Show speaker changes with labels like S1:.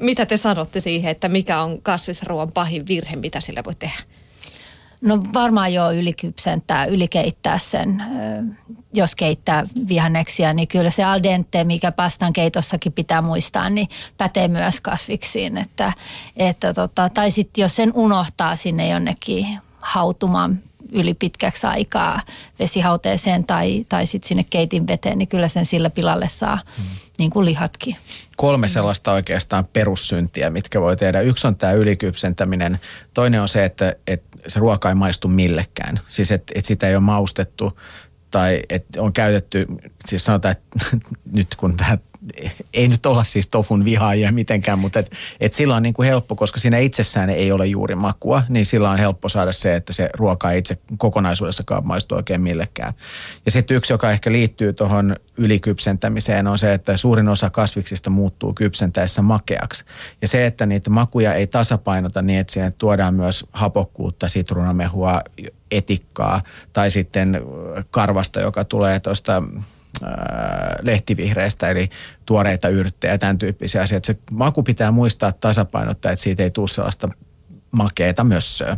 S1: mitä te sanotte siihen, että mikä on kasvisruoan pahin virhe, mitä sillä voi tehdä?
S2: No varmaan jo ylikypsentää, ylikeittää sen, jos keittää vihanneksia, niin kyllä se al dente, mikä pastan keitossakin pitää muistaa, niin pätee myös kasviksiin. Että, että tota, tai sitten jos sen unohtaa sinne jonnekin hautumaan yli pitkäksi aikaa vesihauteeseen tai, tai sitten sinne keitin veteen, niin kyllä sen sillä pilalle saa mm. niin kuin lihatkin.
S3: Kolme sellaista oikeastaan perussyntiä, mitkä voi tehdä. Yksi on tämä ylikypsentäminen. Toinen on se, että, että se ruoka ei maistu millekään. Siis että, että sitä ei ole maustettu tai että on käytetty, siis sanotaan, että nyt kun tämä ei nyt olla siis tofun vihaajia mitenkään, mutta et, et sillä on niin kuin helppo, koska siinä itsessään ei ole juuri makua, niin sillä on helppo saada se, että se ruoka ei itse kokonaisuudessakaan maistu oikein millekään. Ja sitten yksi, joka ehkä liittyy tuohon ylikypsentämiseen, on se, että suurin osa kasviksista muuttuu kypsentäessä makeaksi. Ja se, että niitä makuja ei tasapainota niin, että siihen tuodaan myös hapokkuutta, sitruunamehua, etikkaa tai sitten karvasta, joka tulee tuosta lehtivihreistä, eli tuoreita yrttejä ja tämän tyyppisiä asioita. Se maku pitää muistaa tasapainottaa, että siitä ei tule sellaista makeita mössöä.